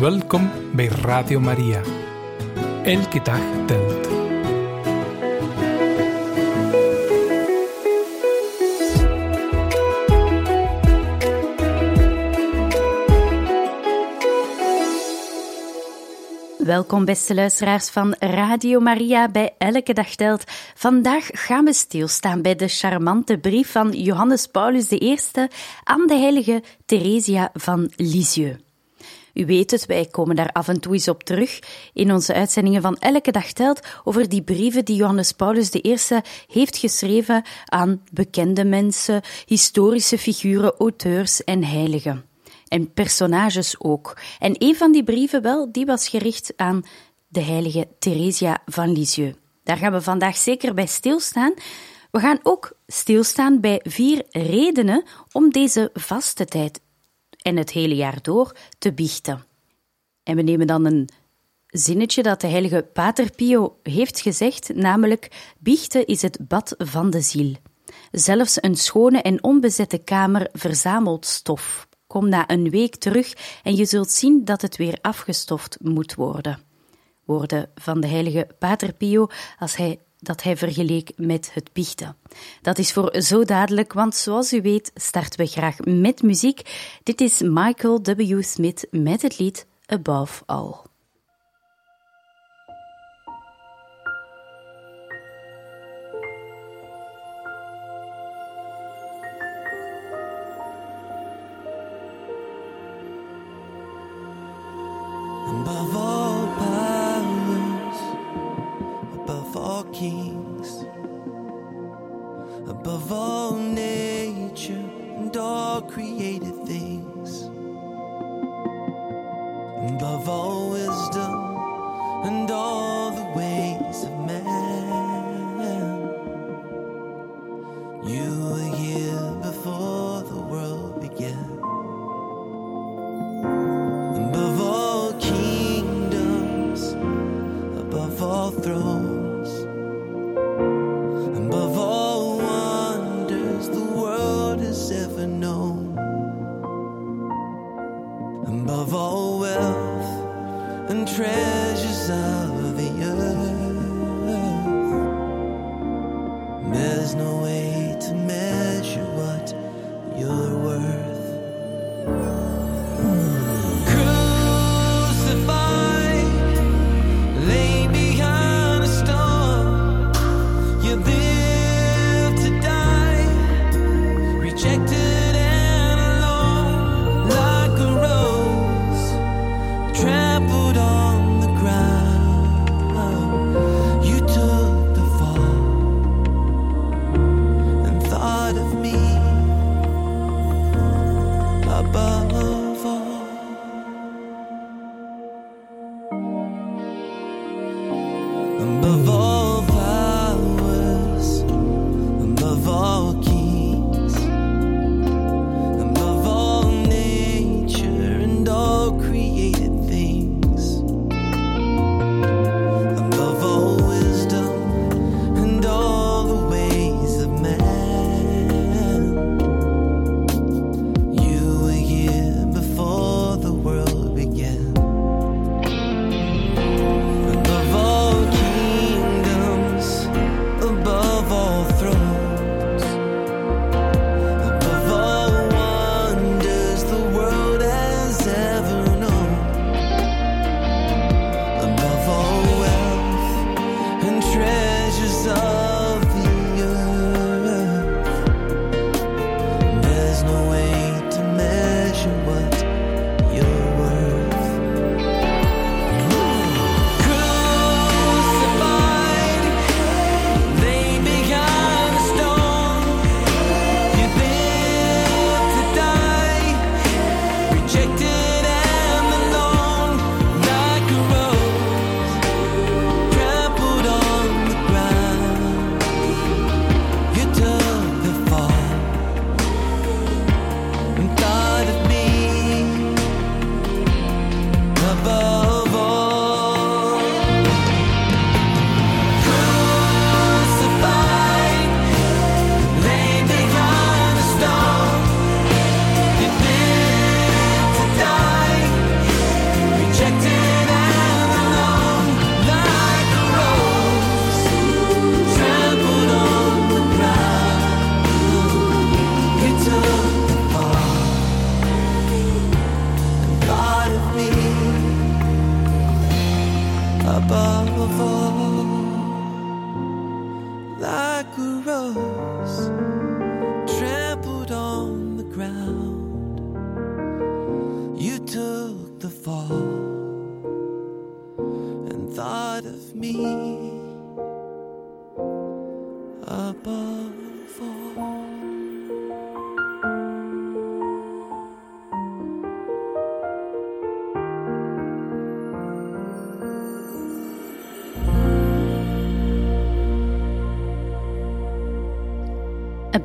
Welkom bij Radio Maria. Elke dag telt. Welkom beste luisteraars van Radio Maria bij Elke Dag Telt. Vandaag gaan we stilstaan bij de charmante brief van Johannes Paulus I aan de heilige Theresia van Lisieux. U weet het, wij komen daar af en toe eens op terug in onze uitzendingen van Elke Dag Telt over die brieven die Johannes Paulus I heeft geschreven aan bekende mensen, historische figuren, auteurs en heiligen. En personages ook. En een van die brieven wel, die was gericht aan de heilige Theresia van Lisieux. Daar gaan we vandaag zeker bij stilstaan. We gaan ook stilstaan bij vier redenen om deze vaste tijd en het hele jaar door te biechten. En we nemen dan een zinnetje dat de heilige Pater Pio heeft gezegd, namelijk: Biechten is het bad van de ziel. Zelfs een schone en onbezette kamer verzamelt stof. Kom na een week terug en je zult zien dat het weer afgestoft moet worden. Woorden van de heilige Pater Pio als hij dat hij vergeleek met het biechten. Dat is voor zo dadelijk, want zoals u weet starten we graag met muziek. Dit is Michael W. Smith met het lied Above All.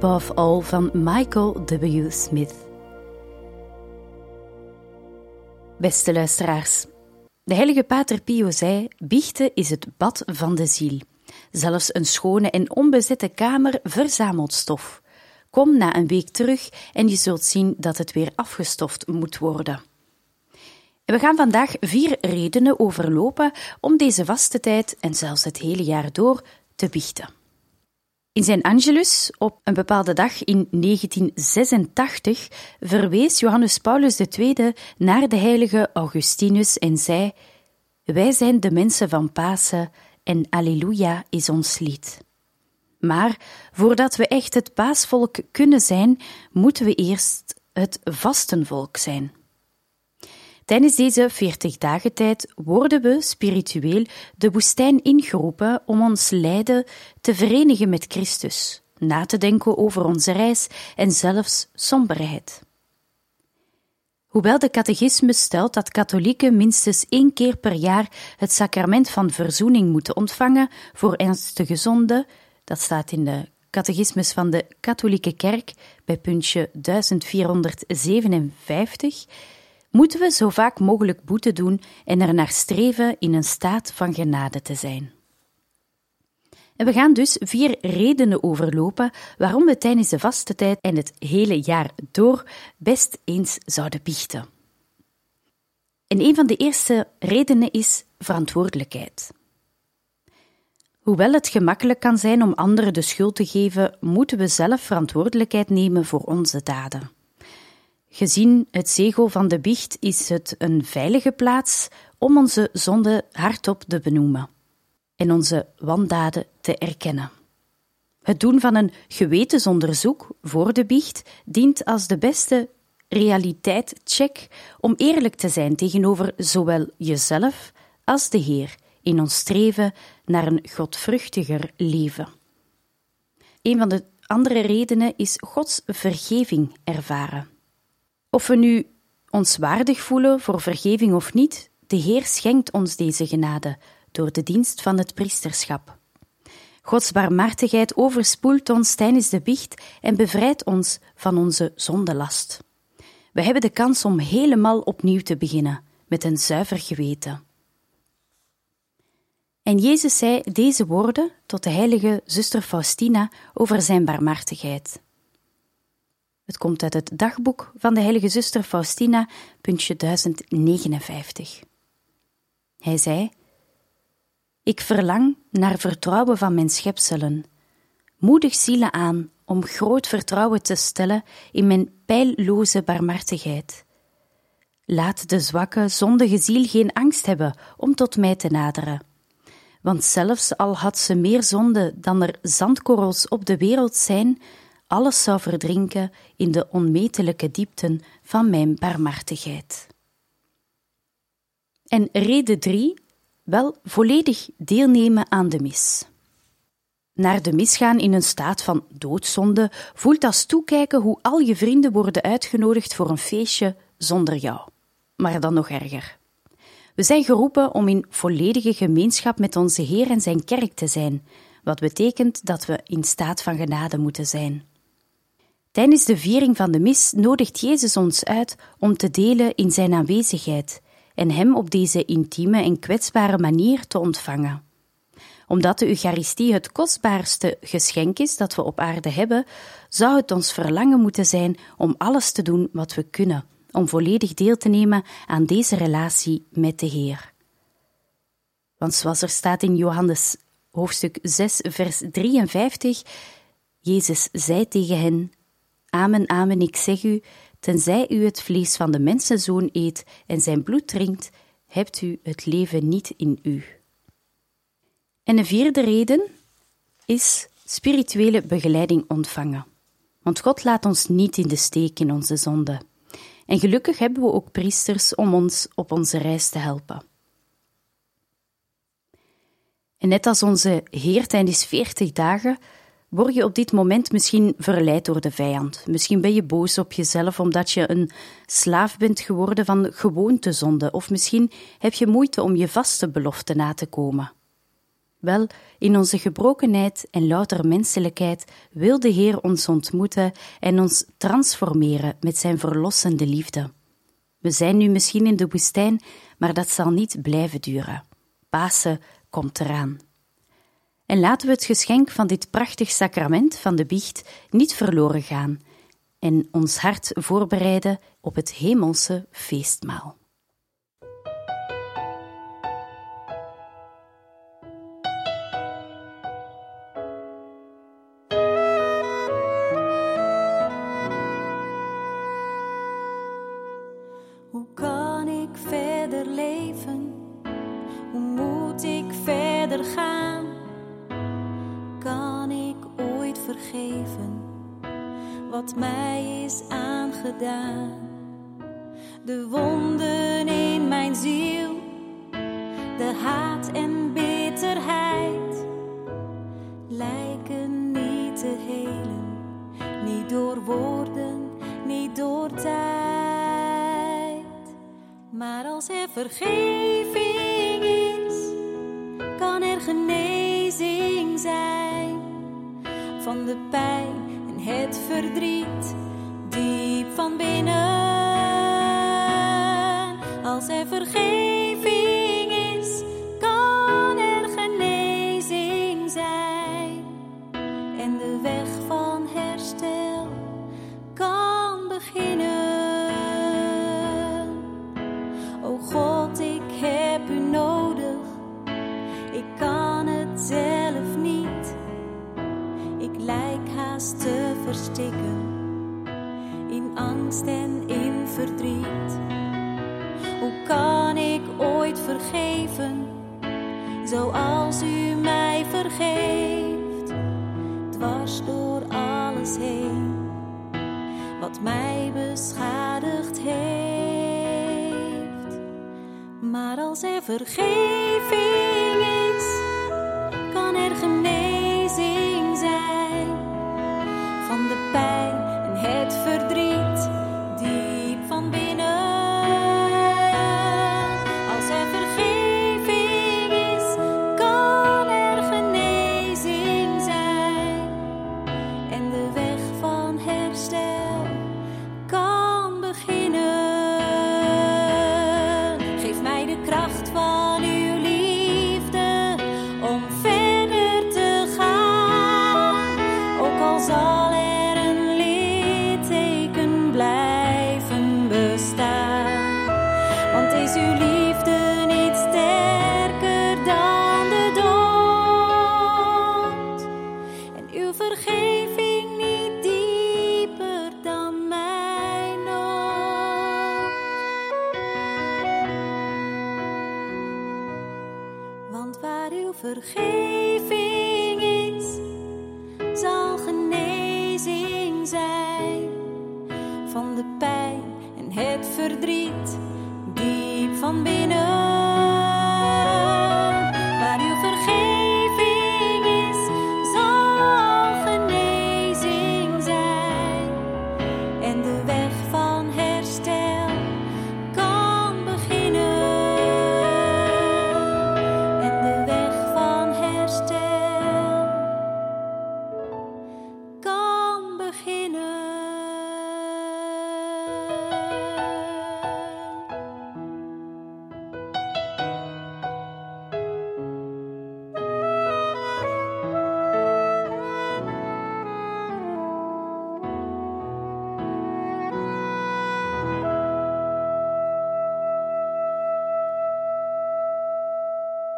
Above van Michael W. Smith. Beste luisteraars, de heilige Pater Pio zei: Biechten is het bad van de ziel. Zelfs een schone en onbezette kamer verzamelt stof. Kom na een week terug en je zult zien dat het weer afgestoft moet worden. we gaan vandaag vier redenen overlopen om deze vaste tijd en zelfs het hele jaar door te biechten. In zijn Angelus op een bepaalde dag in 1986 verwees Johannes Paulus II naar de heilige Augustinus en zei: Wij zijn de mensen van Pasen en Alleluia is ons lied. Maar voordat we echt het paasvolk kunnen zijn, moeten we eerst het vastenvolk zijn. Tijdens deze 40 dagen tijd worden we spiritueel de woestijn ingeroepen om ons lijden te verenigen met Christus, na te denken over onze reis en zelfs somberheid. Hoewel de catechisme stelt dat katholieken minstens één keer per jaar het sacrament van verzoening moeten ontvangen voor ernstige zonden, dat staat in de catechismus van de katholieke kerk bij puntje 1457, moeten we zo vaak mogelijk boete doen en er naar streven in een staat van genade te zijn. En we gaan dus vier redenen overlopen waarom we tijdens de vaste tijd en het hele jaar door best eens zouden biechten. En een van de eerste redenen is verantwoordelijkheid. Hoewel het gemakkelijk kan zijn om anderen de schuld te geven, moeten we zelf verantwoordelijkheid nemen voor onze daden. Gezien het zegel van de biecht is het een veilige plaats om onze zonde hardop te benoemen en onze wandaden te erkennen. Het doen van een gewetensonderzoek voor de biecht dient als de beste realiteitcheck om eerlijk te zijn tegenover zowel jezelf als de Heer in ons streven naar een godvruchtiger leven. Een van de andere redenen is Gods vergeving ervaren. Of we nu ons waardig voelen voor vergeving of niet, de Heer schenkt ons deze genade door de dienst van het priesterschap. Gods barmhartigheid overspoelt ons tijdens de biecht en bevrijdt ons van onze zondelast. We hebben de kans om helemaal opnieuw te beginnen, met een zuiver geweten. En Jezus zei deze woorden tot de heilige zuster Faustina over zijn barmhartigheid. Het komt uit het dagboek van de heilige zuster Faustina, puntje 1059. Hij zei: Ik verlang naar vertrouwen van mijn schepselen. Moedig zielen aan om groot vertrouwen te stellen in mijn pijlloze barmhartigheid. Laat de zwakke, zondige ziel geen angst hebben om tot mij te naderen. Want zelfs al had ze meer zonde dan er zandkorrels op de wereld zijn, alles zou verdrinken in de onmetelijke diepten van mijn barmhartigheid. En reden 3, wel volledig deelnemen aan de mis. Naar de mis gaan in een staat van doodzonde voelt als toekijken hoe al je vrienden worden uitgenodigd voor een feestje zonder jou. Maar dan nog erger. We zijn geroepen om in volledige gemeenschap met onze Heer en zijn kerk te zijn, wat betekent dat we in staat van genade moeten zijn. Tijdens de viering van de mis nodigt Jezus ons uit om te delen in zijn aanwezigheid en hem op deze intieme en kwetsbare manier te ontvangen. Omdat de Eucharistie het kostbaarste geschenk is dat we op aarde hebben, zou het ons verlangen moeten zijn om alles te doen wat we kunnen, om volledig deel te nemen aan deze relatie met de Heer. Want zoals er staat in Johannes hoofdstuk 6, vers 53, Jezus zei tegen hen: Amen, amen, ik zeg u, tenzij u het vlees van de mensenzoon eet en zijn bloed drinkt, hebt u het leven niet in u. En een vierde reden is spirituele begeleiding ontvangen. Want God laat ons niet in de steek in onze zonde. En gelukkig hebben we ook priesters om ons op onze reis te helpen. En net als onze Heer tijdens veertig dagen Word je op dit moment misschien verleid door de vijand? Misschien ben je boos op jezelf omdat je een slaaf bent geworden van gewoontezonde, of misschien heb je moeite om je vaste belofte na te komen. Wel, in onze gebrokenheid en louter menselijkheid wil de Heer ons ontmoeten en ons transformeren met zijn verlossende liefde. We zijn nu misschien in de woestijn, maar dat zal niet blijven duren. Pasen komt eraan. En laten we het geschenk van dit prachtig sacrament van de biecht niet verloren gaan en ons hart voorbereiden op het hemelse feestmaal. Hoe kan ik verder leven? Vergeven wat mij is aangedaan? De wonden in mijn ziel, de haat en bitterheid lijken niet te helen, niet door woorden, niet door tijd. Maar als er vergeving is, kan er genezing zijn van de pijn en het verdriet diep van binnen. Als er vergeving en in verdriet. Hoe kan ik ooit vergeven zoals u mij vergeeft? Dwars door alles heen wat mij beschadigd heeft. Maar als er vergeving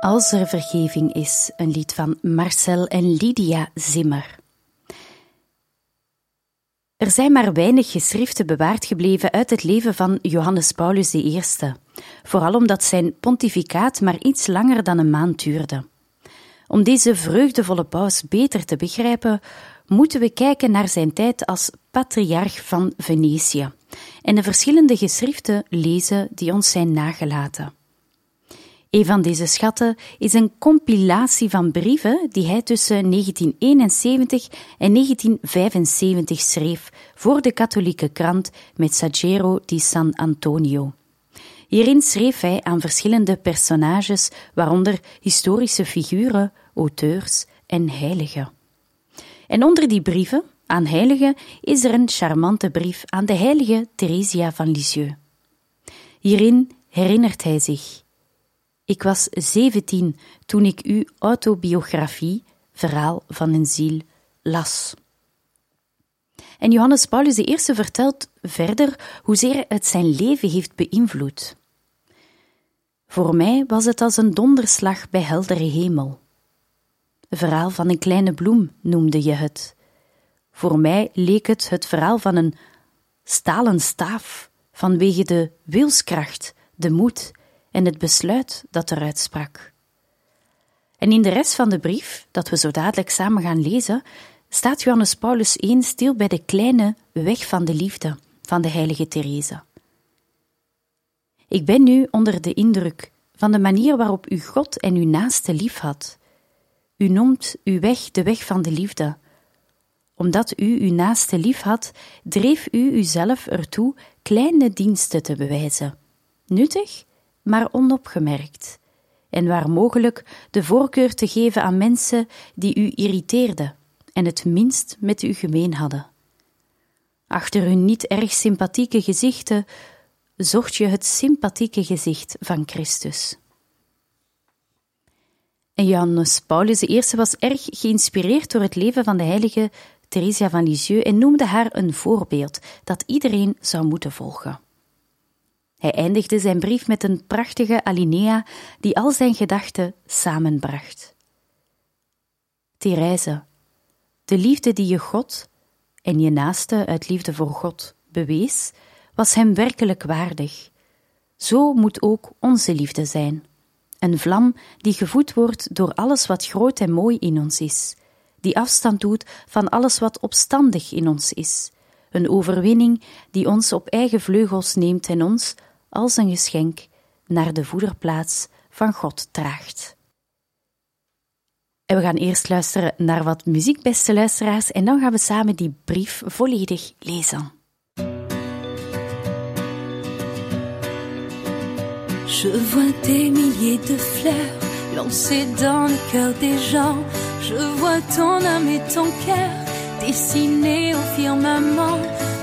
Als er vergeving is, een lied van Marcel en Lydia Zimmer. Er zijn maar weinig geschriften bewaard gebleven uit het leven van Johannes Paulus I, vooral omdat zijn pontificaat maar iets langer dan een maand duurde. Om deze vreugdevolle paus beter te begrijpen, moeten we kijken naar zijn tijd als patriarch van Venetië en de verschillende geschriften lezen die ons zijn nagelaten. Een van deze schatten is een compilatie van brieven die hij tussen 1971 en 1975 schreef voor de katholieke krant Messaggero di San Antonio. Hierin schreef hij aan verschillende personages, waaronder historische figuren, auteurs en heiligen. En onder die brieven aan heiligen is er een charmante brief aan de heilige Theresia van Lisieux. Hierin herinnert hij zich: Ik was zeventien toen ik uw autobiografie, verhaal van een ziel, las. En Johannes Paulus I vertelt verder hoezeer het zijn leven heeft beïnvloed. Voor mij was het als een donderslag bij heldere hemel. Een verhaal van een kleine bloem noemde je het. Voor mij leek het het verhaal van een stalen staaf, vanwege de wilskracht, de moed en het besluit dat eruit sprak. En in de rest van de brief, dat we zo dadelijk samen gaan lezen, staat Johannes Paulus I stil bij de kleine weg van de liefde van de heilige Therese. Ik ben nu onder de indruk van de manier waarop u God en uw naaste lief had. U noemt uw weg de weg van de liefde. Omdat u uw naaste lief had, dreef u uzelf ertoe kleine diensten te bewijzen. Nuttig, maar onopgemerkt. En waar mogelijk de voorkeur te geven aan mensen die u irriteerden en het minst met u gemeen hadden. Achter hun niet erg sympathieke gezichten zocht je het sympathieke gezicht van Christus. En Johannes Paulus I was erg geïnspireerd door het leven van de heilige Theresia van Lisieux en noemde haar een voorbeeld dat iedereen zou moeten volgen. Hij eindigde zijn brief met een prachtige alinea die al zijn gedachten samenbracht. Therese, de liefde die je God en je naaste uit liefde voor God bewees, was hem werkelijk waardig. Zo moet ook onze liefde zijn. Een vlam die gevoed wordt door alles wat groot en mooi in ons is, die afstand doet van alles wat opstandig in ons is, een overwinning die ons op eigen vleugels neemt en ons, als een geschenk, naar de voederplaats van God draagt. En we gaan eerst luisteren naar wat muziek, beste luisteraars, en dan gaan we samen die brief volledig lezen. Je vois des milliers de fleurs lancées dans le cœur des gens. Je vois ton âme et ton cœur dessinés au firmament.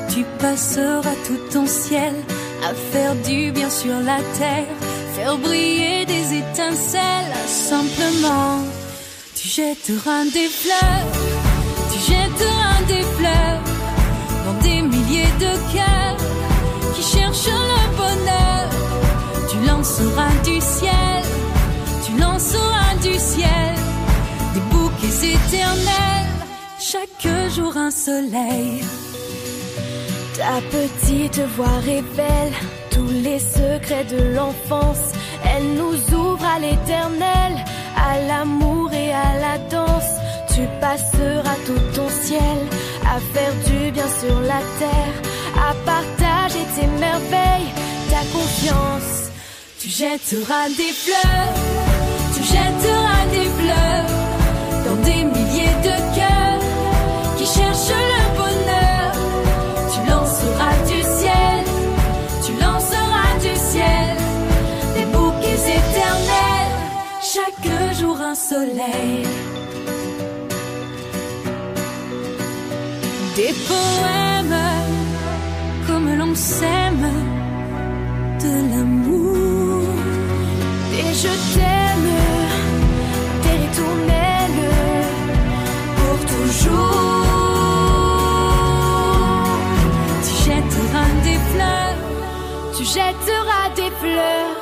Tu passeras tout ton ciel à faire du bien sur la terre, faire briller des étincelles simplement. Tu jetteras des fleurs, tu jetteras des fleurs dans des milliers de cœurs qui cherchent le bonheur. Tu lanceras du ciel, tu lanceras du ciel des bouquets éternels, chaque jour un soleil. Ta petite voix révèle tous les secrets de l'enfance. Elle nous ouvre à l'éternel, à l'amour et à la danse. Tu passeras tout ton ciel à faire du bien sur la terre, à partager tes merveilles, ta confiance. Tu jetteras des fleurs, tu jetteras des fleurs dans des milliers de cœurs Des poèmes comme l'on s'aime, de l'amour, des je t'aime, des ritournelles pour toujours. Tu jetteras des fleurs, tu jetteras des fleurs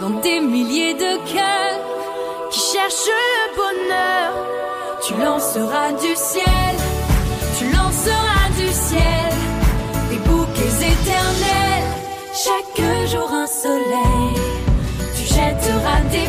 dans des milliers de cœurs lanceras du ciel, tu lanceras du ciel des bouquets éternels, chaque jour un soleil. Tu jetteras des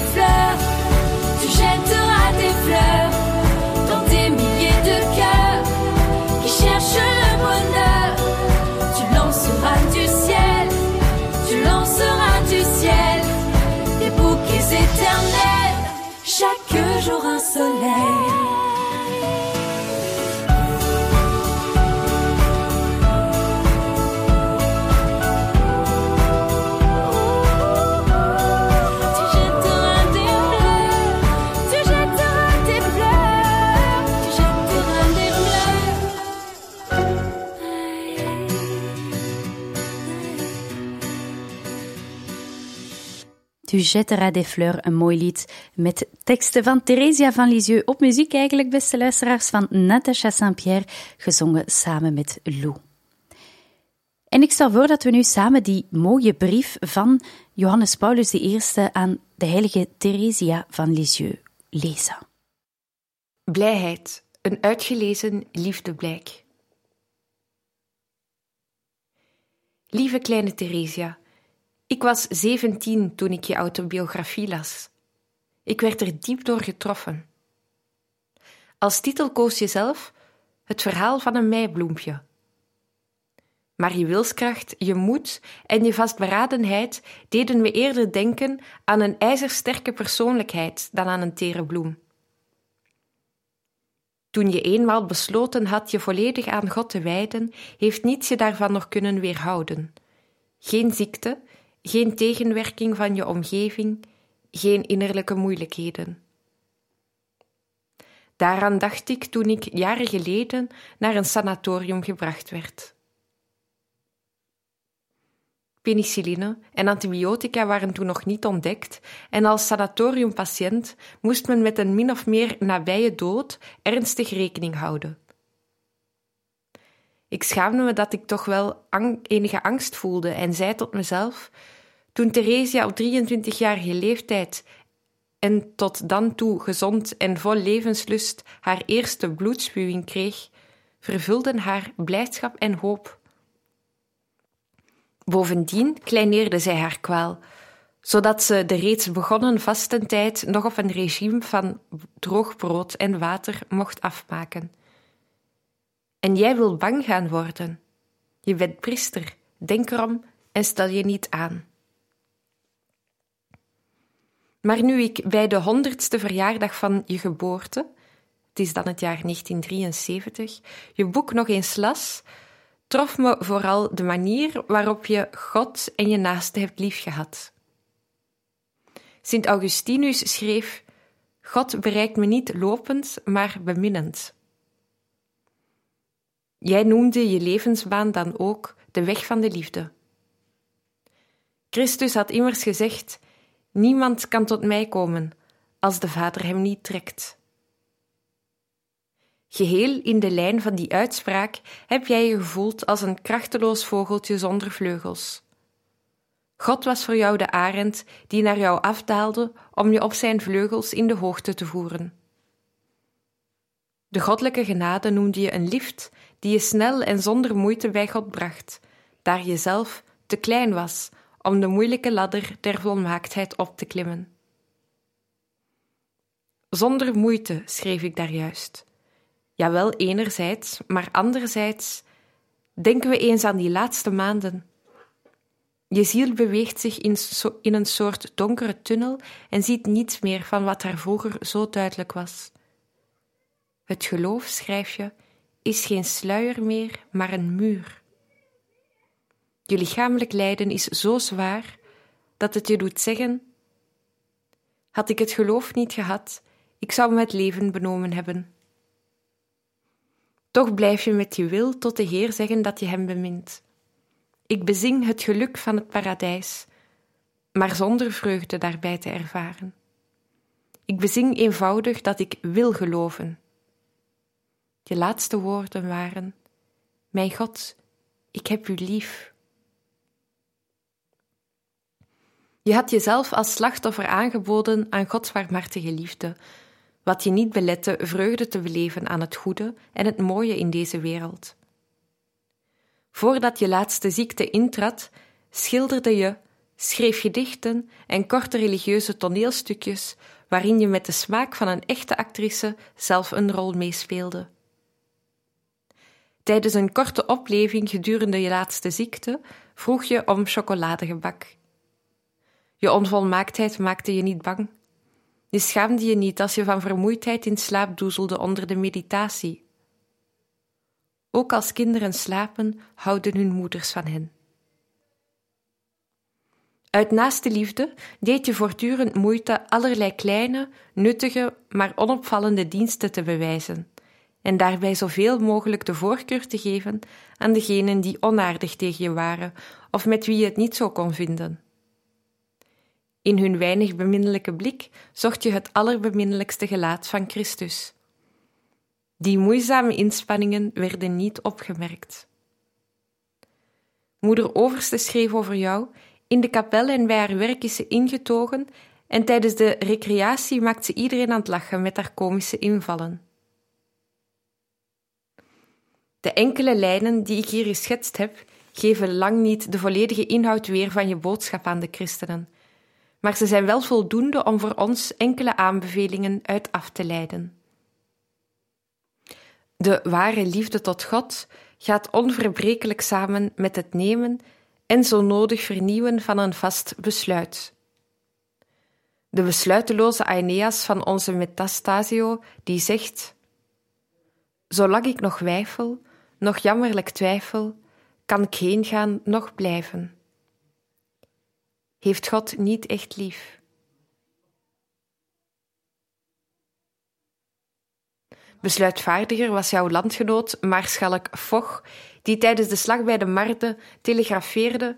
Tu jetteras des fleurs, een mooi lied met teksten van Theresia van Lisieux op muziek eigenlijk, beste luisteraars, van Natacha Saint-Pierre, gezongen samen met Lou. En ik stel voor dat we nu samen die mooie brief van Johannes Paulus I aan de heilige Theresia van Lisieux lezen. Blijheid, een uitgelezen liefdeblijk. Lieve kleine Theresia, ik was zeventien toen ik je autobiografie las. Ik werd er diep door getroffen. Als titel koos je zelf het verhaal van een meibloempje. Maar je wilskracht, je moed en je vastberadenheid deden me eerder denken aan een ijzersterke persoonlijkheid dan aan een tere bloem. Toen je eenmaal besloten had je volledig aan God te wijden, heeft niets je daarvan nog kunnen weerhouden. Geen ziekte, geen tegenwerking van je omgeving, geen innerlijke moeilijkheden. Daaraan dacht ik toen ik jaren geleden naar een sanatorium gebracht werd. Penicilline en antibiotica waren toen nog niet ontdekt en als sanatoriumpatiënt moest men met een min of meer nabije dood ernstig rekening houden. Ik schaamde me dat ik toch wel enige angst voelde en zei tot mezelf, toen Theresia op 23-jarige leeftijd en tot dan toe gezond en vol levenslust haar eerste bloedspuwing kreeg, vervulden haar blijdschap en hoop. Bovendien kleineerde zij haar kwaal, zodat ze de reeds begonnen vastentijd nog op een regime van droog brood en water mocht afmaken. En jij wil bang gaan worden. Je bent priester, denk erom en stel je niet aan. Maar nu ik bij de honderdste verjaardag van je geboorte, het is dan het jaar 1973, je boek nog eens las, trof me vooral de manier waarop je God en je naaste hebt liefgehad. Sint Augustinus schreef: God bereikt me niet lopend, maar beminnend. Jij noemde je levensbaan dan ook de weg van de liefde. Christus had immers gezegd: Niemand kan tot mij komen als de Vader hem niet trekt. Geheel in de lijn van die uitspraak heb jij je gevoeld als een krachteloos vogeltje zonder vleugels. God was voor jou de arend die naar jou afdaalde om je op zijn vleugels in de hoogte te voeren. De goddelijke genade noemde je een lift die je snel en zonder moeite bij God bracht, daar je zelf te klein was om de moeilijke ladder der volmaaktheid op te klimmen. Zonder moeite schreef ik daar juist. Jawel, enerzijds, maar anderzijds denken we eens aan die laatste maanden. Je ziel beweegt zich in, in een soort donkere tunnel en ziet niets meer van wat daar vroeger zo duidelijk was. Het geloof, schrijf je, is geen sluier meer, maar een muur. Je lichamelijk lijden is zo zwaar dat het je doet zeggen: Had ik het geloof niet gehad, ik zou me het leven benomen hebben. Toch blijf je met je wil tot de Heer zeggen dat je Hem bemint. Ik bezing het geluk van het paradijs, maar zonder vreugde daarbij te ervaren. Ik bezing eenvoudig dat ik wil geloven. Je laatste woorden waren: Mijn God, ik heb u lief. Je had jezelf als slachtoffer aangeboden aan Gods warmhartige liefde, wat je niet belette vreugde te beleven aan het goede en het mooie in deze wereld. Voordat je laatste ziekte intrad, schilderde je, schreef gedichten en korte religieuze toneelstukjes waarin je met de smaak van een echte actrice zelf een rol meespeelde. Tijdens een korte opleving gedurende je laatste ziekte vroeg je om chocoladegebak. Je onvolmaaktheid maakte je niet bang. Je schaamde je niet als je van vermoeidheid in slaap doezelde onder de meditatie. Ook als kinderen slapen, houden hun moeders van hen. Uit naaste liefde deed je voortdurend moeite allerlei kleine, nuttige, maar onopvallende diensten te bewijzen, en daarbij zoveel mogelijk de voorkeur te geven aan degenen die onaardig tegen je waren of met wie je het niet zo kon vinden. In hun weinig beminnelijke blik zocht je het allerbeminnelijkste gelaat van Christus. Die moeizame inspanningen werden niet opgemerkt. Moeder Overste schreef over jou: In de kapel en bij haar werk is ze ingetogen en tijdens de recreatie maakt ze iedereen aan het lachen met haar komische invallen. De enkele lijnen die ik hier geschetst heb, geven lang niet de volledige inhoud weer van je boodschap aan de christenen, maar ze zijn wel voldoende om voor ons enkele aanbevelingen uit af te leiden. De ware liefde tot God gaat onverbrekelijk samen met het nemen en zo nodig vernieuwen van een vast besluit. De besluiteloze Aeneas van onze Metastasio, die zegt: Zolang ik nog wijfel, nog jammerlijk twijfel, kan ik heen gaan, nog blijven. Heeft God niet echt lief? Besluitvaardiger was jouw landgenoot Maarschalk Foch, die tijdens de slag bij de Marde telegrafeerde: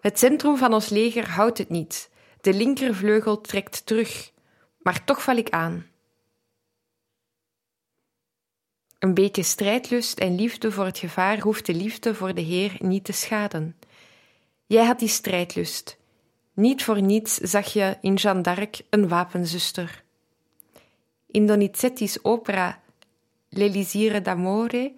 Het centrum van ons leger houdt het niet. De linkervleugel trekt terug, maar toch val ik aan. Een beetje strijdlust en liefde voor het gevaar hoeft de liefde voor de Heer niet te schaden. Jij had die strijdlust. Niet voor niets zag je in Jeanne d'Arc een wapenzuster. In Donizetti's opera L'Elisire d'amore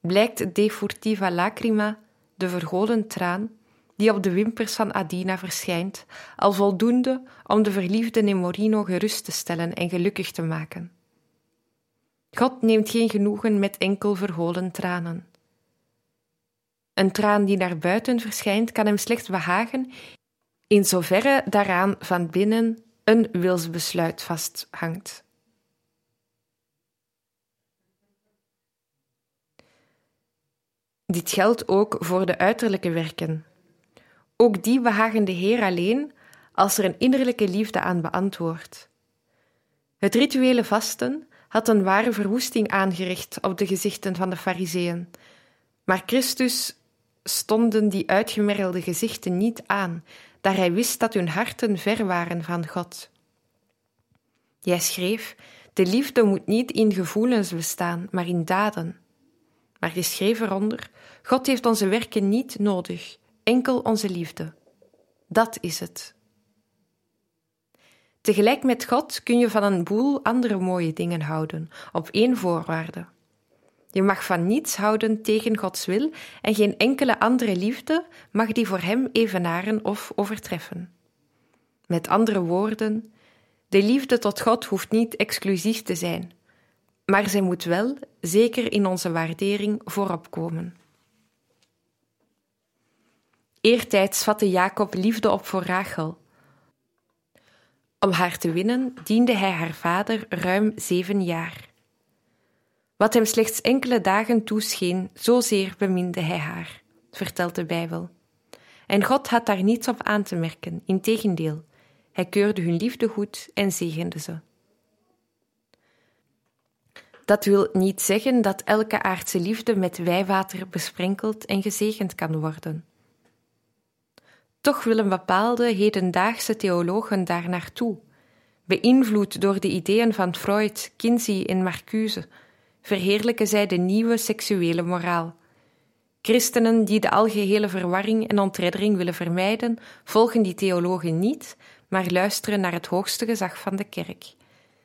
blijkt De furtiva lacrima, de vergolen traan, die op de wimpers van Adina verschijnt, al voldoende om de verliefde Nemorino gerust te stellen en gelukkig te maken. God neemt geen genoegen met enkel verholen tranen. Een traan die naar buiten verschijnt, kan hem slechts behagen, in zoverre daaraan van binnen een wilsbesluit vasthangt. Dit geldt ook voor de uiterlijke werken. Ook die behagen de Heer alleen als er een innerlijke liefde aan beantwoordt. Het rituele vasten had een ware verwoesting aangericht op de gezichten van de Fariseeën, maar Christus stonden die uitgemergelde gezichten niet aan, daar hij wist dat hun harten ver waren van God. Jij schreef: De liefde moet niet in gevoelens bestaan, maar in daden. Maar je schreef eronder: God heeft onze werken niet nodig, enkel onze liefde. Dat is het. Tegelijk met God kun je van een boel andere mooie dingen houden, op één voorwaarde. Je mag van niets houden tegen Gods wil en geen enkele andere liefde mag die voor Hem evenaren of overtreffen. Met andere woorden, de liefde tot God hoeft niet exclusief te zijn, maar zij moet wel, zeker in onze waardering, voorop komen. Eertijds vatte Jacob liefde op voor Rachel. Om haar te winnen diende hij haar vader ruim zeven jaar. Wat hem slechts enkele dagen toescheen, zozeer beminde hij haar, vertelt de Bijbel. En God had daar niets op aan te merken, integendeel, hij keurde hun liefde goed en zegende ze. Dat wil niet zeggen dat elke aardse liefde met wijwater besprenkeld en gezegend kan worden. Toch willen bepaalde hedendaagse theologen daar naartoe, beïnvloed door de ideeën van Freud, Kinsey en Marcuse, verheerlijken zij de nieuwe seksuele moraal. Christenen die de algehele verwarring en ontreddering willen vermijden, volgen die theologen niet, maar luisteren naar het hoogste gezag van de kerk,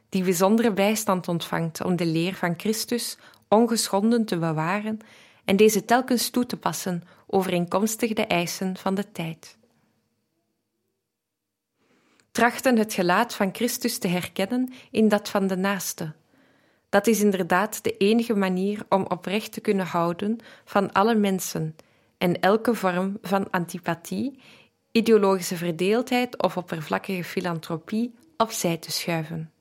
die bijzondere bijstand ontvangt om de leer van Christus ongeschonden te bewaren en deze telkens toe te passen overeenkomstig de eisen van de tijd trachten het gelaat van Christus te herkennen in dat van de naaste. Dat is inderdaad de enige manier om oprecht te kunnen houden van alle mensen en elke vorm van antipathie, ideologische verdeeldheid of oppervlakkige filantropie opzij te schuiven.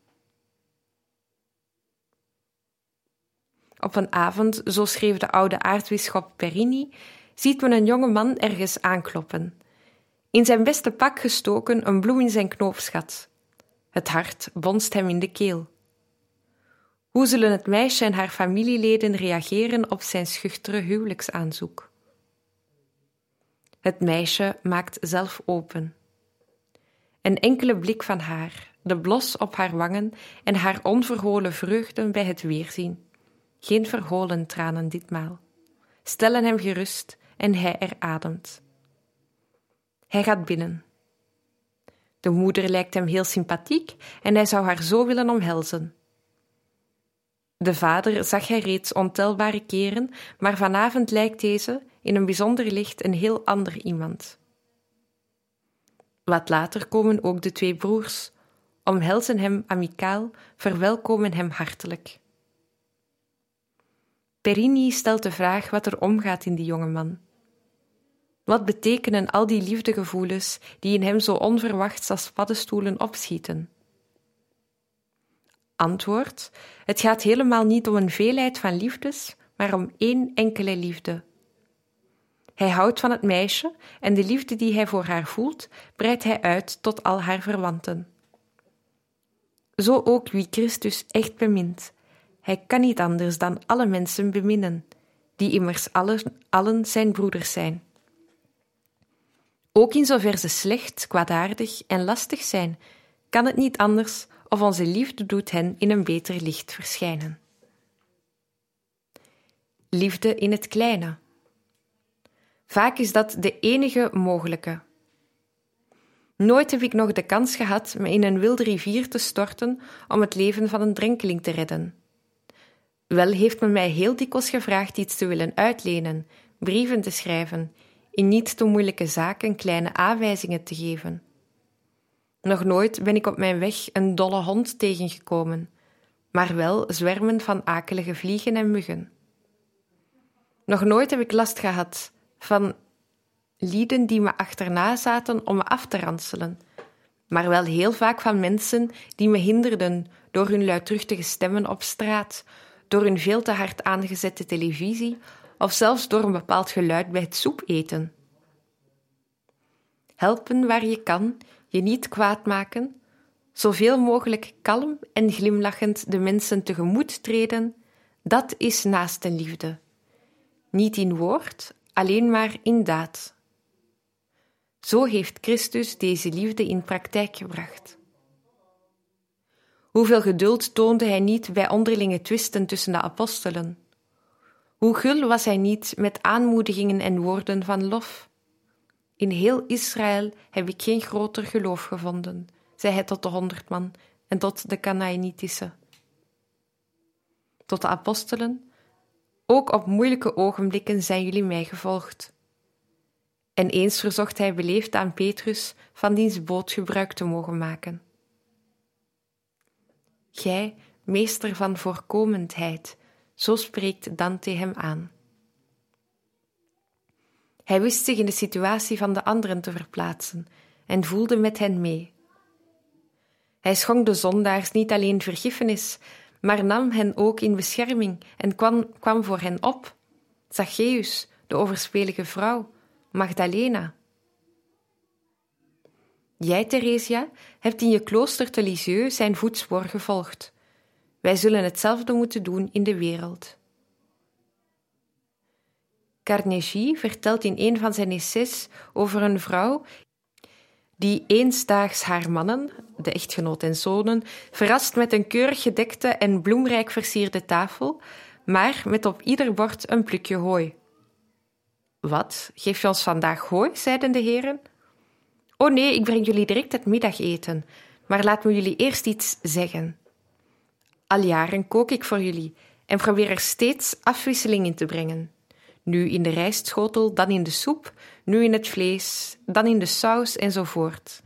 Op een avond, zo schreef de oude aartsbisschop Perini, ziet men een jonge man ergens aankloppen in zijn beste pak gestoken een bloem in zijn knoopsgat. Het hart bonst hem in de keel. Hoe zullen het meisje en haar familieleden reageren op zijn schuchtere huwelijksaanzoek? Het meisje maakt zelf open. Een enkele blik van haar, de blos op haar wangen en haar onverholen vreugde bij het weerzien. Geen verholen tranen ditmaal. Stellen hem gerust en hij erademt. Hij gaat binnen. De moeder lijkt hem heel sympathiek en hij zou haar zo willen omhelzen. De vader zag hij reeds ontelbare keren, maar vanavond lijkt deze in een bijzonder licht een heel ander iemand. Wat later komen ook de twee broers, omhelzen hem amicaal, verwelkomen hem hartelijk. Perini stelt de vraag wat er omgaat in die jonge man. Wat betekenen al die liefdegevoelens die in hem zo onverwachts als paddenstoelen opschieten? Antwoord: Het gaat helemaal niet om een veelheid van liefdes, maar om één enkele liefde. Hij houdt van het meisje en de liefde die hij voor haar voelt, breidt hij uit tot al haar verwanten. Zo ook wie Christus echt bemint. Hij kan niet anders dan alle mensen beminnen, die immers allen, allen zijn broeders zijn. Ook in zover ze slecht, kwaadaardig en lastig zijn, kan het niet anders of onze liefde doet hen in een beter licht verschijnen. Liefde in het kleine. Vaak is dat de enige mogelijke. Nooit heb ik nog de kans gehad me in een wilde rivier te storten om het leven van een drenkeling te redden. Wel heeft men mij heel dikwijls gevraagd iets te willen uitlenen, brieven te schrijven, in niet te moeilijke zaken kleine aanwijzingen te geven. Nog nooit ben ik op mijn weg een dolle hond tegengekomen, maar wel zwermen van akelige vliegen en muggen. Nog nooit heb ik last gehad van lieden die me achterna zaten om me af te ranselen, maar wel heel vaak van mensen die me hinderden door hun luidruchtige stemmen op straat, door hun veel te hard aangezette televisie of zelfs door een bepaald geluid bij het soepeten. Helpen waar je kan, je niet kwaad maken, zoveel mogelijk kalm en glimlachend de mensen tegemoet treden, dat is naastenliefde. Niet in woord, alleen maar in daad. Zo heeft Christus deze liefde in praktijk gebracht. Hoeveel geduld toonde hij niet bij onderlinge twisten tussen de apostelen? Hoe gul was hij niet met aanmoedigingen en woorden van lof? In heel Israël heb ik geen groter geloof gevonden, zei hij tot de honderd man en tot de Canaanitische. Tot de apostelen, ook op moeilijke ogenblikken zijn jullie mij gevolgd. En eens verzocht hij beleefd aan Petrus van diens boot gebruik te mogen maken. Gij, meester van voorkomendheid, zo spreekt Dante hem aan. Hij wist zich in de situatie van de anderen te verplaatsen en voelde met hen mee. Hij schonk de zondaars niet alleen vergiffenis, maar nam hen ook in bescherming en kwam, kwam voor hen op. Zacchaeus, de overspelige vrouw, Magdalena. Jij, Theresia, hebt in je klooster te Lisieux zijn voetspoor gevolgd. Wij zullen hetzelfde moeten doen in de wereld. Carnegie vertelt in een van zijn essays over een vrouw die eensdaags haar mannen, de echtgenoot en zonen, verrast met een keurig gedekte en bloemrijk versierde tafel, maar met op ieder bord een plukje hooi. Wat, geef je ons vandaag hooi? zeiden de heren. Oh nee, ik breng jullie direct het middageten, maar laat me jullie eerst iets zeggen. Al jaren kook ik voor jullie en probeer er steeds afwisseling in te brengen. Nu in de rijstschotel, dan in de soep, nu in het vlees, dan in de saus enzovoort.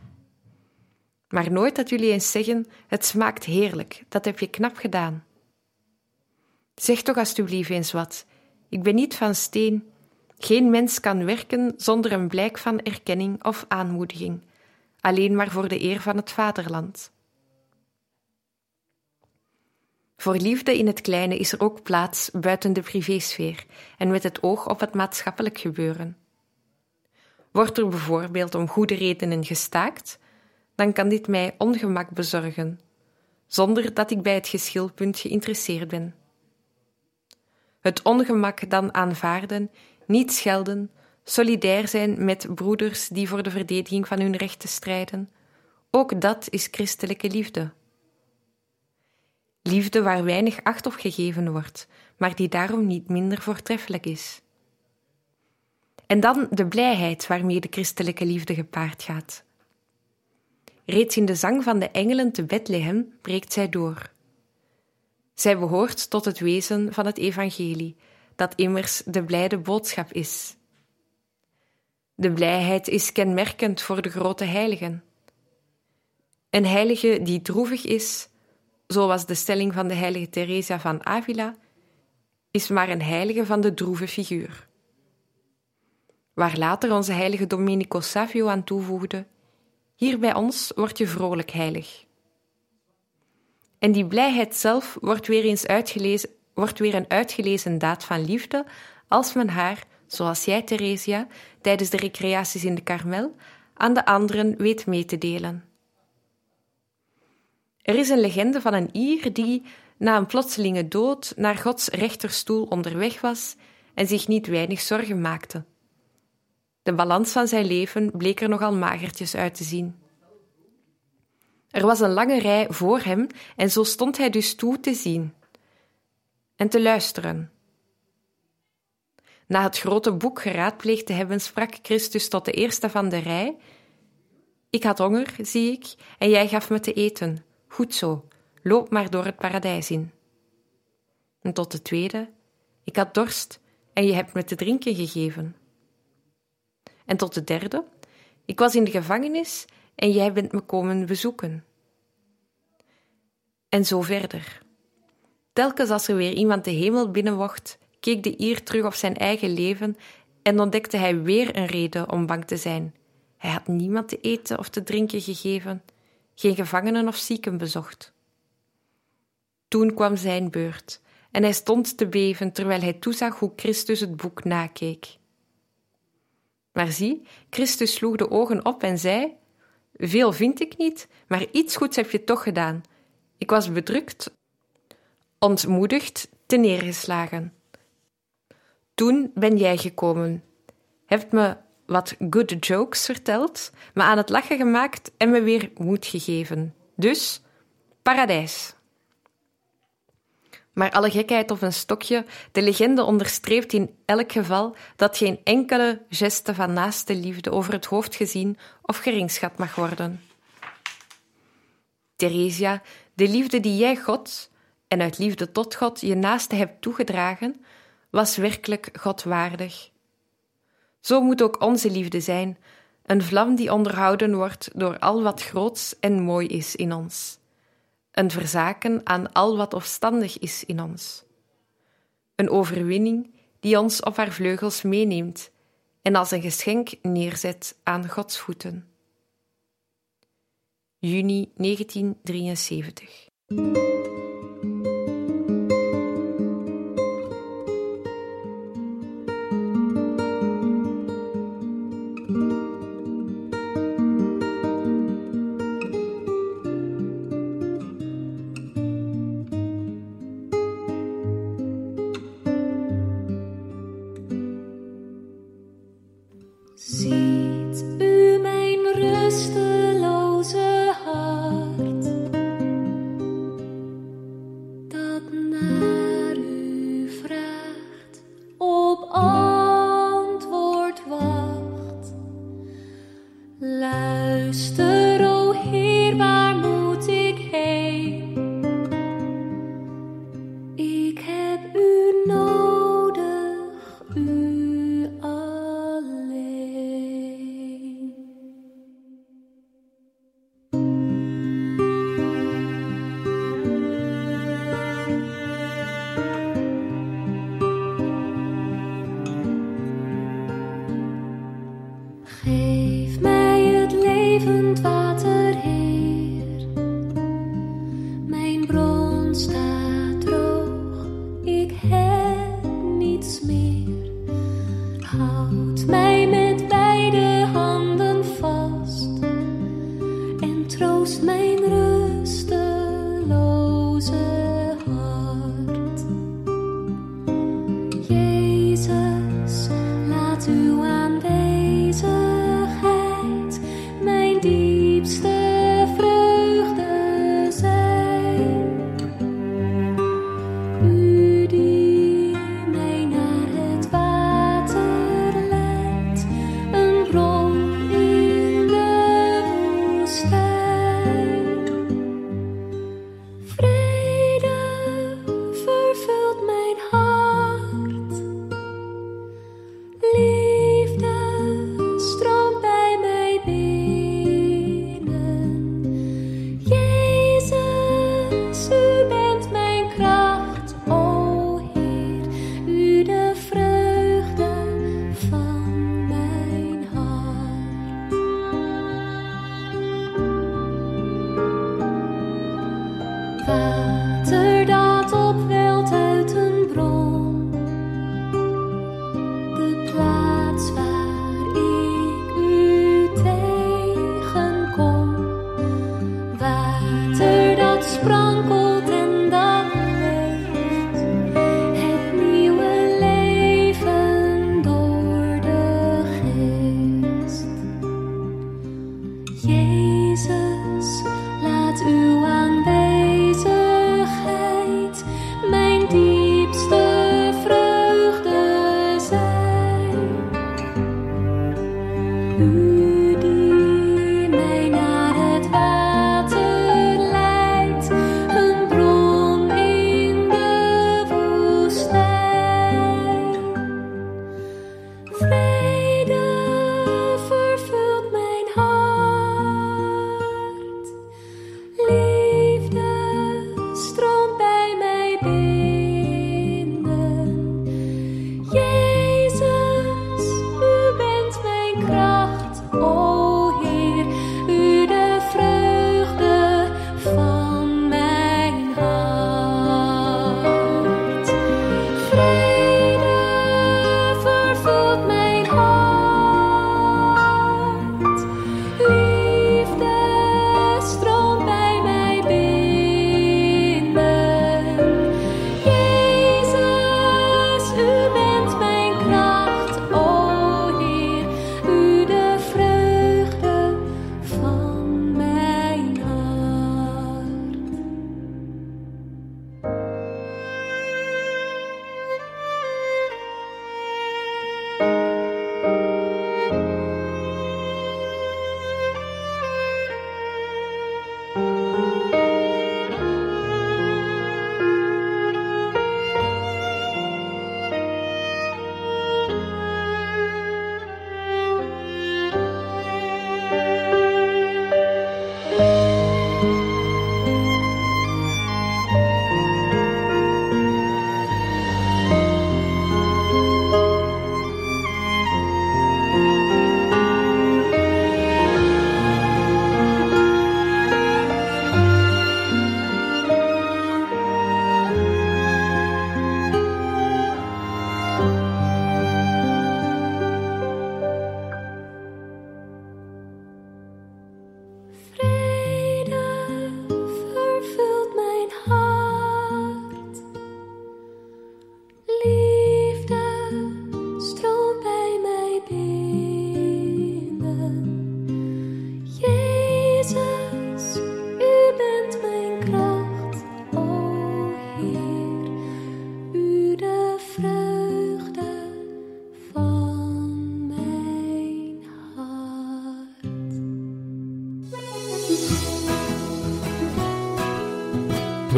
Maar nooit dat jullie eens zeggen: Het smaakt heerlijk, dat heb je knap gedaan. Zeg toch alstublieft eens wat. Ik ben niet van steen. Geen mens kan werken zonder een blijk van erkenning of aanmoediging, alleen maar voor de eer van het vaderland. Voor liefde in het kleine is er ook plaats buiten de privésfeer en met het oog op het maatschappelijk gebeuren. Wordt er bijvoorbeeld om goede redenen gestaakt, dan kan dit mij ongemak bezorgen, zonder dat ik bij het geschilpunt geïnteresseerd ben. Het ongemak dan aanvaarden, niet schelden, solidair zijn met broeders die voor de verdediging van hun rechten strijden, Ook dat is christelijke liefde. Liefde waar weinig acht op gegeven wordt, maar die daarom niet minder voortreffelijk is. En dan de blijheid waarmee de christelijke liefde gepaard gaat. Reeds in de zang van de engelen te Bethlehem breekt zij door. Zij behoort tot het wezen van het evangelie, dat immers de blijde boodschap is. De blijheid is kenmerkend voor de grote heiligen. Een heilige die droevig is, zo was de stelling van de heilige Teresa van Avila, is maar een heilige van de droeve figuur. Waar later onze heilige Domenico Savio aan toevoegde: Hier bij ons word je vrolijk heilig. En die blijheid zelf wordt weer, eens uitgelezen, wordt weer een uitgelezen daad van liefde als men haar, zoals jij, Theresia, tijdens de recreaties in de Karmel, aan de anderen weet mee te delen. Er is een legende van een Ier die, na een plotselinge dood, naar Gods rechterstoel onderweg was en zich niet weinig zorgen maakte. De balans van zijn leven bleek er nogal magertjes uit te zien. Er was een lange rij voor hem en zo stond hij dus toe te zien en te luisteren. Na het grote boek geraadpleegd te hebben, sprak Christus tot de eerste van de rij: Ik had honger, zie ik, en jij gaf me te eten. Goed zo, loop maar door het paradijs in. En tot de tweede: Ik had dorst, en je hebt me te drinken gegeven. En tot de derde: Ik was in de gevangenis en jij bent me komen bezoeken. En zo verder. Telkens als er weer iemand de hemel binnenwacht, keek de Ier terug op zijn eigen leven en ontdekte hij weer een reden om bang te zijn. Hij had niemand te eten of te drinken gegeven, geen gevangenen of zieken bezocht. Toen kwam zijn beurt en hij stond te beven terwijl hij toezag hoe Christus het boek nakeek. Maar zie, Christus sloeg de ogen op en zei: Veel vind ik niet, maar iets goeds heb je toch gedaan. Ik was bedrukt, ontmoedigd, te neergeslagen. Toen ben jij gekomen, hebt me wat good jokes verteld, me aan het lachen gemaakt en me weer moed gegeven. Dus, paradijs. Maar alle gekheid op een stokje, de legende onderstreept in elk geval dat geen enkele geste van naaste liefde over het hoofd gezien of geringschat mag worden. Theresia, de liefde die jij God, en uit liefde tot God je naaste hebt toegedragen, was werkelijk Godwaardig. Zo moet ook onze liefde zijn, een vlam die onderhouden wordt door al wat groots en mooi is in ons een verzaken aan al wat opstandig is in ons. Een overwinning die ons op haar vleugels meeneemt en als een geschenk neerzet aan Gods voeten. Juni 1973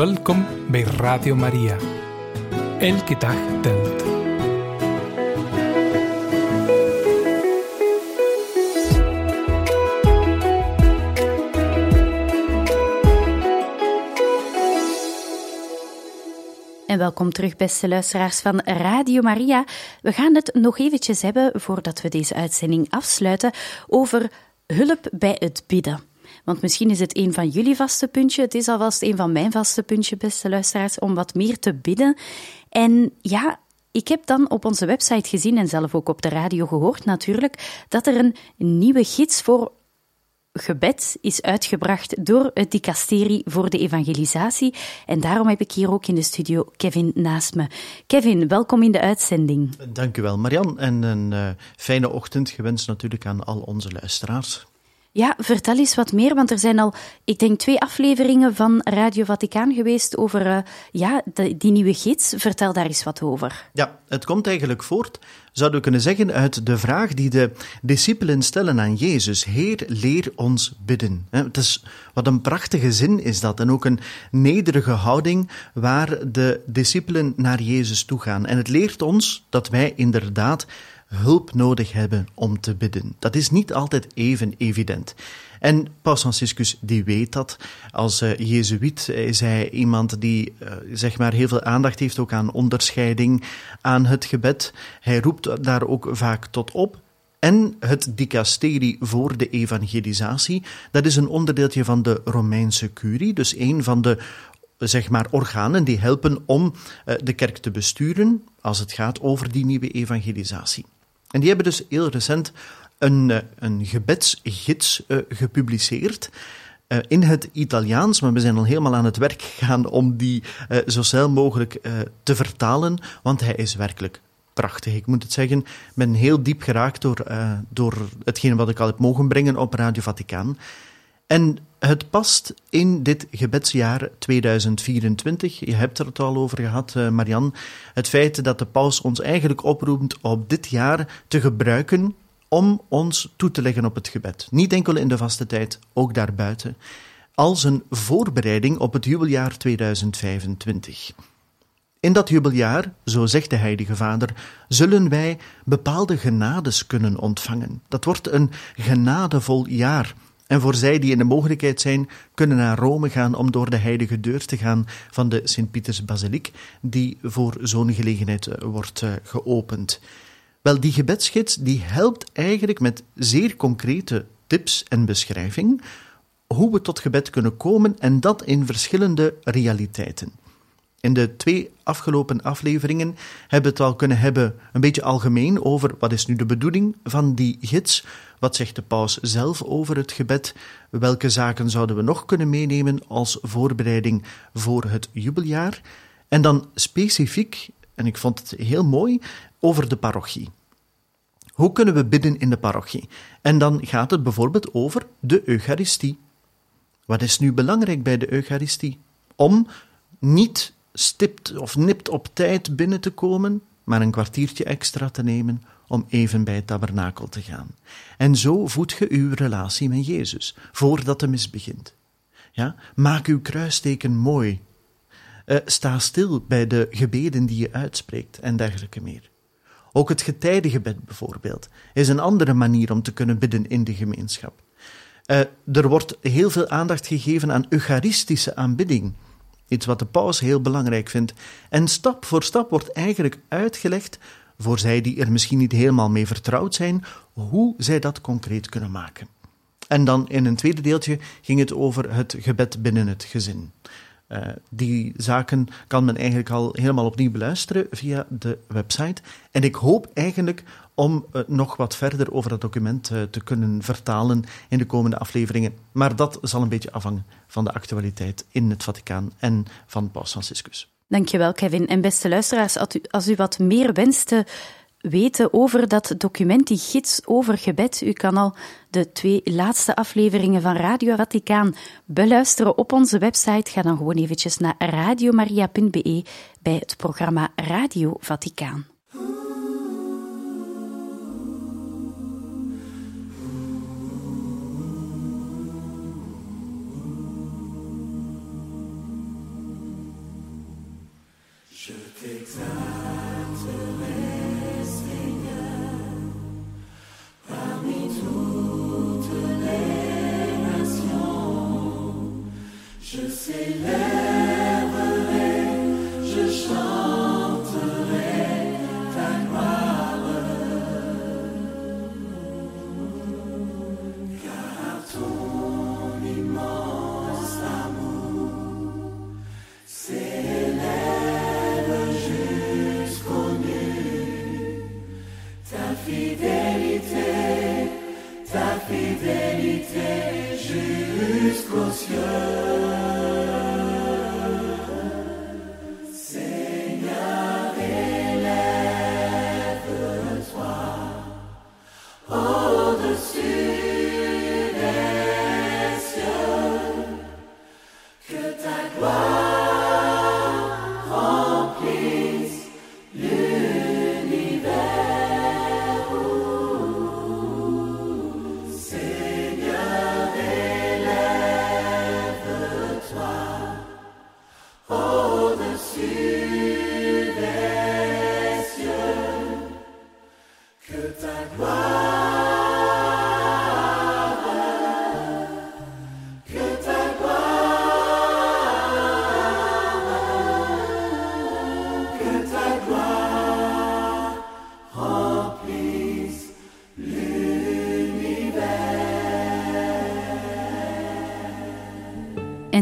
Welkom bij Radio Maria. Elke dag telt. En welkom terug, beste luisteraars van Radio Maria. We gaan het nog eventjes hebben, voordat we deze uitzending afsluiten, over hulp bij het bidden. Want misschien is het een van jullie vaste puntje. Het is alvast een van mijn vaste puntjes, beste luisteraars, om wat meer te bidden. En ja, ik heb dan op onze website gezien en zelf ook op de radio gehoord natuurlijk, dat er een nieuwe gids voor gebed is uitgebracht door het dicasterie voor de evangelisatie. En daarom heb ik hier ook in de studio Kevin naast me. Kevin, welkom in de uitzending. Dank u wel, Marian. En een eh, fijne ochtend gewenst natuurlijk aan al onze luisteraars. Ja, vertel eens wat meer, want er zijn al, ik denk, twee afleveringen van Radio Vaticaan geweest over eh, ja, die nieuwe gids. Vertel daar eens wat over. Ja, het komt eigenlijk voort, zouden we kunnen zeggen, uit de vraag die de discipelen stellen aan Jezus. Heer, leer ons bidden. Het is, wat een prachtige zin is dat. En ook een nederige houding waar de discipelen naar Jezus toe gaan. En het leert ons dat wij inderdaad hulp nodig hebben om te bidden. Dat is niet altijd even evident. En Paus Franciscus die weet dat. Als uh, jezuïet is hij iemand die uh, zeg maar heel veel aandacht heeft ook aan onderscheiding, aan het gebed. Hij roept daar ook vaak tot op. En het dicasterie voor de evangelisatie, dat is een onderdeeltje van de Romeinse curie, dus een van de zeg maar, organen die helpen om de kerk te besturen als het gaat over die nieuwe evangelisatie. En die hebben dus heel recent een, uh, een gebedsgids uh, gepubliceerd. in het Italiaans, maar we zijn al helemaal aan het werk gegaan om die zo snel mogelijk te vertalen, want hij is werkelijk prachtig. Ik moet het zeggen, ik ben heel diep geraakt door, door hetgeen wat ik al heb mogen brengen op Radio Vaticaan. En het past in dit gebedsjaar 2024. Je hebt er het al over gehad, uh, Marian. Het feit dat de paus ons eigenlijk oproept op dit jaar te gebruiken om ons toe te leggen op het gebed. Niet enkel in de vaste tijd, ook daarbuiten. Als een voorbereiding op het jubeljaar 2025. In dat jubeljaar, zo zegt de Heilige Vader, zullen wij bepaalde genades kunnen ontvangen. Dat wordt een genadevol jaar en voor zij die in de mogelijkheid zijn, kunnen naar Rome gaan om door de heilige deur te gaan van de Sint-Pieters-basiliek, die voor zo'n gelegenheid eh, wordt eh, geopend. Wel, die gebedsgids die helpt eigenlijk met zeer concrete tips en beschrijving hoe we tot gebed kunnen komen en dat in verschillende realiteiten. In de twee afgelopen afleveringen hebben we het al kunnen hebben een beetje algemeen over wat is nu de bedoeling van die gids, wat zegt de paus zelf over het gebed, welke zaken zouden we nog kunnen meenemen als voorbereiding voor het jubeljaar, en dan specifiek, en ik vond het heel mooi, over de parochie. Hoe kunnen we bidden in de parochie? En dan gaat het bijvoorbeeld over de Eucharistie. Wat is nu belangrijk bij de Eucharistie? Om niet stipt of nipt op tijd binnen te komen, maar een kwartiertje extra te nemen om even bij het tabernakel te gaan. En zo voed je uw relatie met Jezus, voordat de mis begint. Ja? Maak uw kruisteken mooi. Uh, sta stil bij de gebeden die je uitspreekt en dergelijke meer. Ook het getijdengebed bijvoorbeeld is een andere manier om te kunnen bidden in de gemeenschap. Uh, er wordt heel veel aandacht gegeven aan eucharistische aanbidding. Iets wat de paus heel belangrijk vindt. En stap voor stap wordt eigenlijk uitgelegd, voor zij die er misschien niet helemaal mee vertrouwd zijn, hoe zij dat concreet kunnen maken. En dan in een tweede deeltje ging het over het gebed binnen het gezin. Uh, die zaken kan men eigenlijk al helemaal opnieuw beluisteren via de website. En ik hoop eigenlijk om uh, nog wat verder over dat document uh, te kunnen vertalen in de komende afleveringen. Maar dat zal een beetje afhangen van de actualiteit in het Vaticaan en van Paus Franciscus. Dankjewel, Kevin. En beste luisteraars, als u, als u wat meer wenst te weten over dat document, die gids over gebed, u kan al de twee laatste afleveringen van Radio Vaticaan beluisteren op onze website. Ga dan gewoon eventjes naar radiomaria.be bij het programma Radio Vaticaan. Ele é see.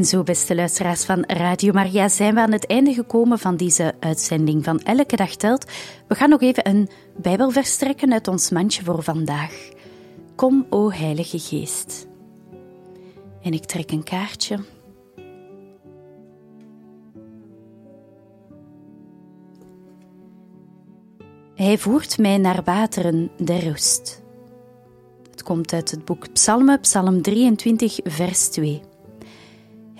En zo, beste luisteraars van Radio Maria, zijn we aan het einde gekomen van deze uitzending van Elke Dag Telt. We gaan nog even een Bijbelvers trekken uit ons mandje voor vandaag. Kom, o Heilige Geest. En ik trek een kaartje. Hij voert mij naar wateren der rust. Het komt uit het boek Psalmen, Psalm 23, vers 2.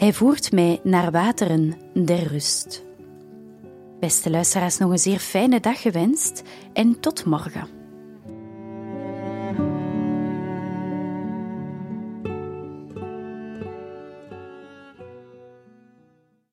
Hij voert mij naar wateren der rust. Beste luisteraars, nog een zeer fijne dag gewenst en tot morgen.